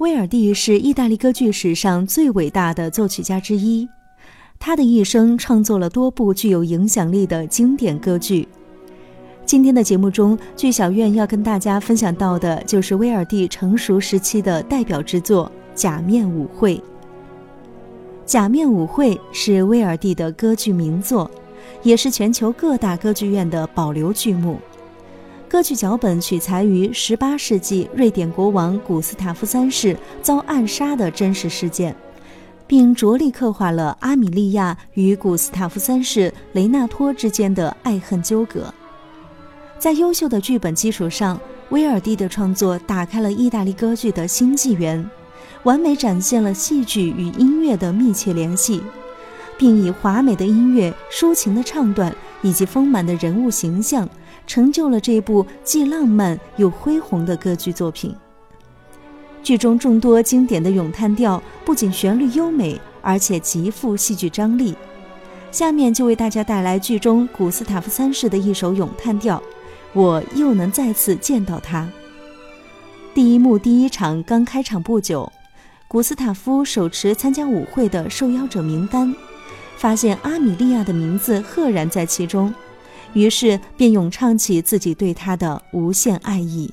威尔第是意大利歌剧史上最伟大的作曲家之一，他的一生创作了多部具有影响力的经典歌剧。今天的节目中，剧小院要跟大家分享到的就是威尔第成熟时期的代表之作《假面舞会》。《假面舞会》是威尔第的歌剧名作，也是全球各大歌剧院的保留剧目。歌剧脚本取材于18世纪瑞典国王古斯塔夫三世遭暗杀的真实事件，并着力刻画了阿米莉亚与古斯塔夫三世雷纳托之间的爱恨纠葛。在优秀的剧本基础上，威尔第的创作打开了意大利歌剧的新纪元，完美展现了戏剧与音乐的密切联系，并以华美的音乐、抒情的唱段以及丰满的人物形象。成就了这部既浪漫又恢宏的歌剧作品。剧中众多经典的咏叹调不仅旋律优美，而且极富戏剧张力。下面就为大家带来剧中古斯塔夫三世的一首咏叹调《我又能再次见到他》。第一幕第一场刚开场不久，古斯塔夫手持参加舞会的受邀者名单，发现阿米莉亚的名字赫然在其中。于是便咏唱起自己对他的无限爱意。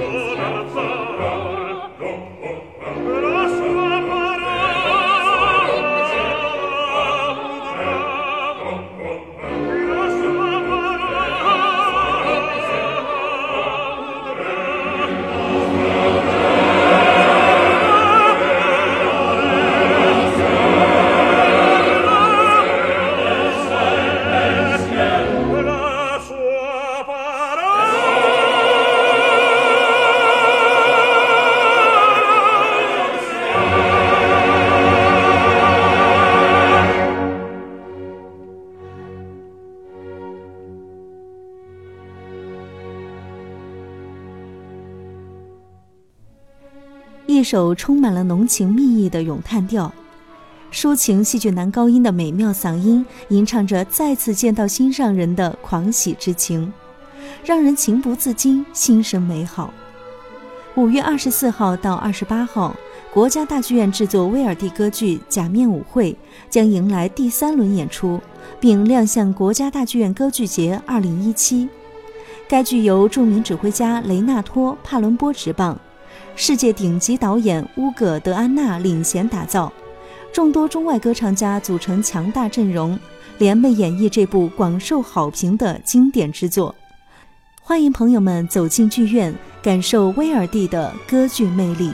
face. 一首充满了浓情蜜意的咏叹调，抒情戏剧男高音的美妙嗓音，吟唱着再次见到心上人的狂喜之情，让人情不自禁，心生美好。五月二十四号到二十八号，国家大剧院制作威尔第歌剧《假面舞会》将迎来第三轮演出，并亮相国家大剧院歌剧节二零一七。该剧由著名指挥家雷纳托·帕伦波执棒。世界顶级导演乌戈·德安娜领衔打造，众多中外歌唱家组成强大阵容，联袂演绎这部广受好评的经典之作。欢迎朋友们走进剧院，感受威尔第的歌剧魅力。